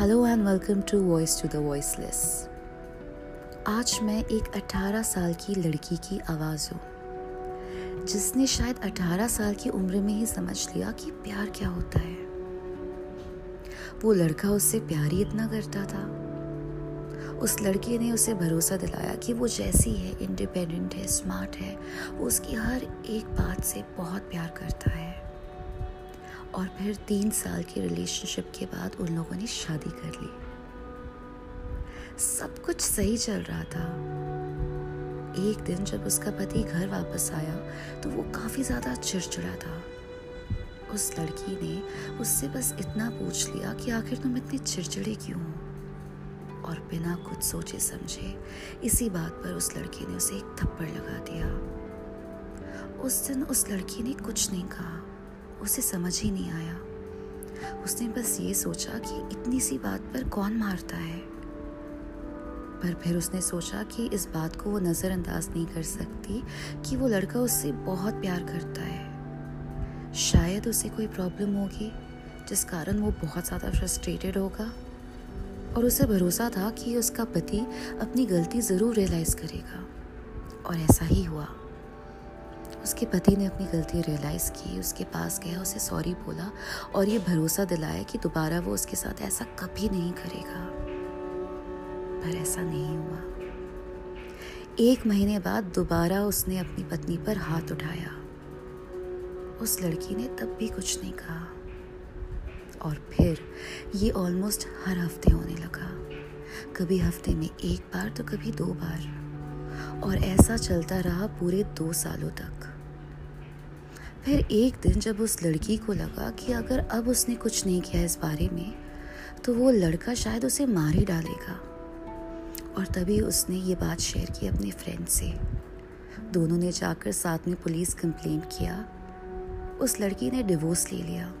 Hello and welcome to Voice to the Voiceless आज मैं एक 18 साल की लड़की की आवाज़ हूँ। जिसने शायद 18 साल की उम्र में ही समझ लिया कि प्यार क्या होता है। वो लड़का उससे प्यार ही इतना करता था। उस लड़के ने उसे भरोसा दिलाया कि वो जैसी है इंडिपेंडेंट है स्मार्ट है वो उसकी हर एक बात से बहुत प्यार करता है। और फिर तीन साल के रिलेशनशिप के बाद उन लोगों ने शादी कर ली। सब कुछ सही चल रहा था। एक दिन जब उसका पति घर वापस आया तो वो काफ़ी ज़्यादा चिड़चिड़ा था। उस लड़की ने उससे बस इतना पूछ लिया कि आखिर तुम इतने चिड़चिड़े क्यों हो? और बिना कुछ सोचे समझे, इसी बात पर उस लड़की ने उसे एक थप्पड़ लगा दिया। उस दिन उस लड़की ने कुछ नहीं कहा। उसे समझ ही नहीं आया। उसने बस ये सोचा कि इतनी सी बात पर कौन मारता है। पर फिर उसने सोचा कि इस बात को वो नज़रअंदाज नहीं कर सकती कि वो लड़का उससे बहुत प्यार करता है। शायद उसे कोई प्रॉब्लम होगी, जिस कारण वो बहुत ज़्यादा फ्रस्ट्रेटेड होगा। और उसे भरोसा था कि उसका पति अपनी गलती ज़रूर रियलाइज़ करेगा। और ऐसा ही हुआ। उसके पति ने अपनी गलती रियलाइज़ की, उसके पास गया, उसे सॉरी बोला और ये भरोसा दिलाया कि दोबारा वो उसके साथ ऐसा कभी नहीं करेगा। पर ऐसा नहीं हुआ। एक महीने बाद दोबारा उसने अपनी पत्नी पर हाथ उठाया। उस लड़की ने तब भी कुछ नहीं कहा। और फिर ये ऑलमोस्ट हर हफ़्ते होने लगा। कभी हफ़्ते में एक बार तो कभी दो बार। और ऐसा चलता रहा पूरे दो सालों तक। फिर एक दिन जब उस लड़की को लगा कि अगर अब उसने कुछ नहीं किया इस बारे में तो वो लड़का शायद उसे मार ही डालेगा। और तभी उसने ये बात शेयर की अपने फ्रेंड से। दोनों ने जाकर साथ में पुलिस कंप्लेंट किया। उस लड़की ने डिवोर्स ले लिया।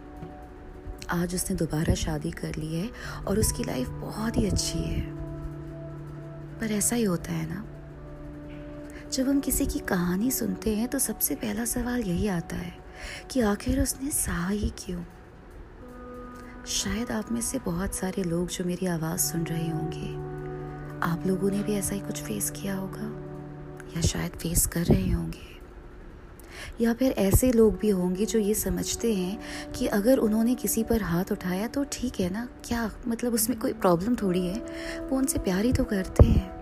आज उसने दोबारा शादी कर ली है और उसकी लाइफ बहुत ही अच्छी है। पर ऐसा ही होता है ना। जब हम किसी की कहानी सुनते हैं तो सबसे पहला सवाल यही आता है कि आखिर उसने सहा ही क्यों? शायद आप में से बहुत सारे लोग जो मेरी आवाज़ सुन रहे होंगे। आप लोगों ने भी ऐसा ही कुछ फेस किया होगा? या शायद फेस कर रहे होंगे? या फिर ऐसे लोग भी होंगे जो ये समझते हैं कि अगर उन्होंने किसी पर हाथ उठाया तो ठीक है ना? क्या मतलब उसमें कोई प्रॉब्लम थोड़ी है? वो उनसे प्यार ही तो करते हैं।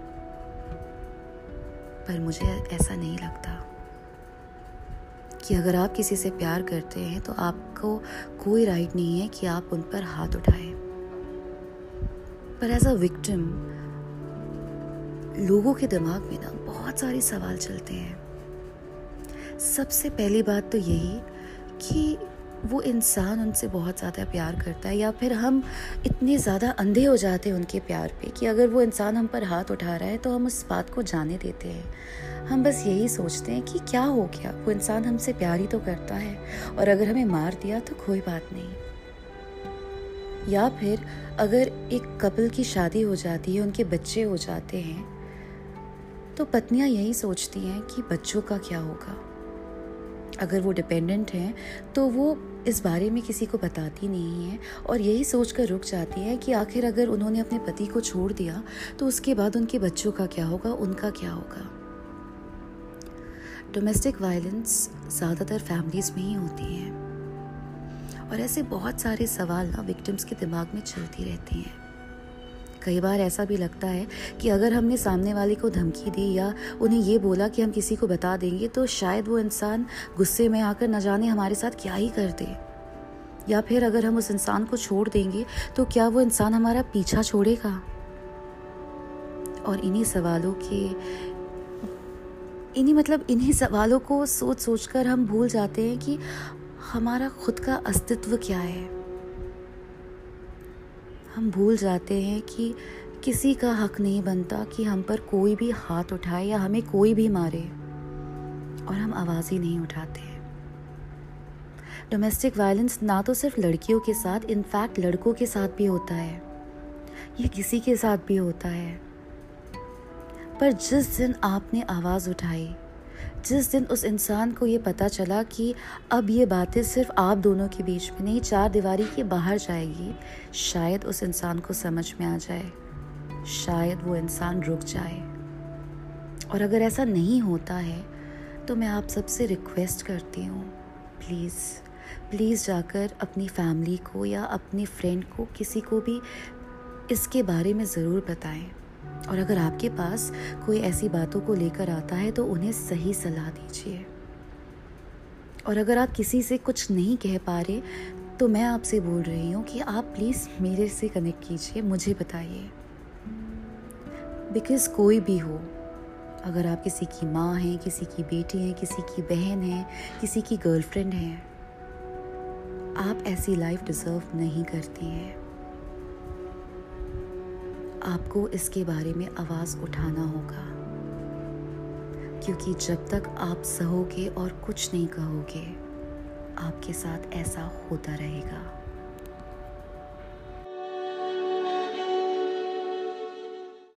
पर मुझे ऐसा नहीं लगता कि अगर आप किसी से प्यार करते हैं तो आपको कोई राइट नहीं है कि आप उन पर हाथ उठाएँ। पर एज अ विक्टिम लोगों के दिमाग में ना बहुत सारे सवाल चलते हैं। सबसे पहली बात तो यही कि वो इंसान उनसे बहुत ज़्यादा प्यार करता है या फिर हम इतने ज़्यादा अंधे हो जाते हैं उनके प्यार पे कि अगर वो इंसान हम पर हाथ उठा रहा है तो हम उस बात को जाने देते हैं। हम बस यही सोचते हैं कि क्या हो गया? वो इंसान हमसे प्यार ही तो करता है और अगर हमें मार दिया तो कोई बात नहीं। या फिर अगर एक कपल की शादी हो जाती है, उनके बच्चे हो जाते हैं तो पत्नियाँ यही सोचती हैं कि बच्चों का क्या होगा? अगर वो डिपेंडेंट हैं तो वो इस बारे में किसी को बताती नहीं है और यही सोच कर रुक जाती है कि आखिर अगर उन्होंने अपने पति को छोड़ दिया तो उसके बाद उनके बच्चों का क्या होगा, उनका क्या होगा? डोमेस्टिक वायलेंस ज़्यादातर फैमिलीज़ में ही होती है। और ऐसे बहुत सारे सवाल ना विक्टिम्स के दिमाग में चलती रहती हैं। कई बार ऐसा भी लगता है कि अगर हमने सामने वाले को धमकी दी या उन्हें ये बोला कि हम किसी को बता देंगे तो शायद वो इंसान गुस्से में आकर न जाने हमारे साथ क्या ही कर दे। या फिर अगर हम उस इंसान को छोड़ देंगे तो क्या वो इंसान हमारा पीछा छोड़ेगा? और इन्हीं सवालों के, इन्हीं मतलब इन्हीं सवालों को सोच सोच कर हम भूल जाते हैं कि हमारा खुद का अस्तित्व क्या है। हम भूल जाते हैं कि किसी का हक नहीं बनता कि हम पर कोई भी हाथ उठाए या हमें कोई भी मारे। और हम आवाज़ ही नहीं उठाते डोमेस्टिक वायलेंस ना तो सिर्फ़ लड़कियों के साथ इनफैक्ट लड़कों के साथ भी होता है। ये किसी के साथ भी होता है। पर जिस दिन आपने आवाज़ उठाई जिस दिन उस इंसान को ये पता चला कि अब ये बातें सिर्फ़ आप दोनों के बीच में नहीं, चार दीवारी के बाहर जाएगी, शायद उस इंसान को समझ में आ जाए। शायद वो इंसान रुक जाए। और अगर ऐसा नहीं होता है तो मैं आप सबसे रिक्वेस्ट करती हूँ, प्लीज़ प्लीज़ जाकर अपनी फैमिली को या अपने फ्रेंड को, किसी को भी इसके बारे में ज़रूर बताएँ। और अगर आपके पास कोई ऐसी बातों को लेकर आता है तो उन्हें सही सलाह दीजिए। और अगर आप किसी से कुछ नहीं कह पा रहे तो मैं आपसे बोल रही हूँ कि आप प्लीज़ मेरे से कनेक्ट कीजिए, मुझे बताइए। बिकॉज़ कोई भी हो, अगर आप किसी की माँ हैं, किसी की बेटी हैं, किसी की बहन है, किसी की गर्लफ्रेंड है, आप ऐसी लाइफ डिज़र्व नहीं करती हैं। आपको इसके बारे में आवाज़ उठाना होगा। क्योंकि जब तक आप सहोगे और कुछ नहीं कहोगे, आपके साथ ऐसा होता रहेगा।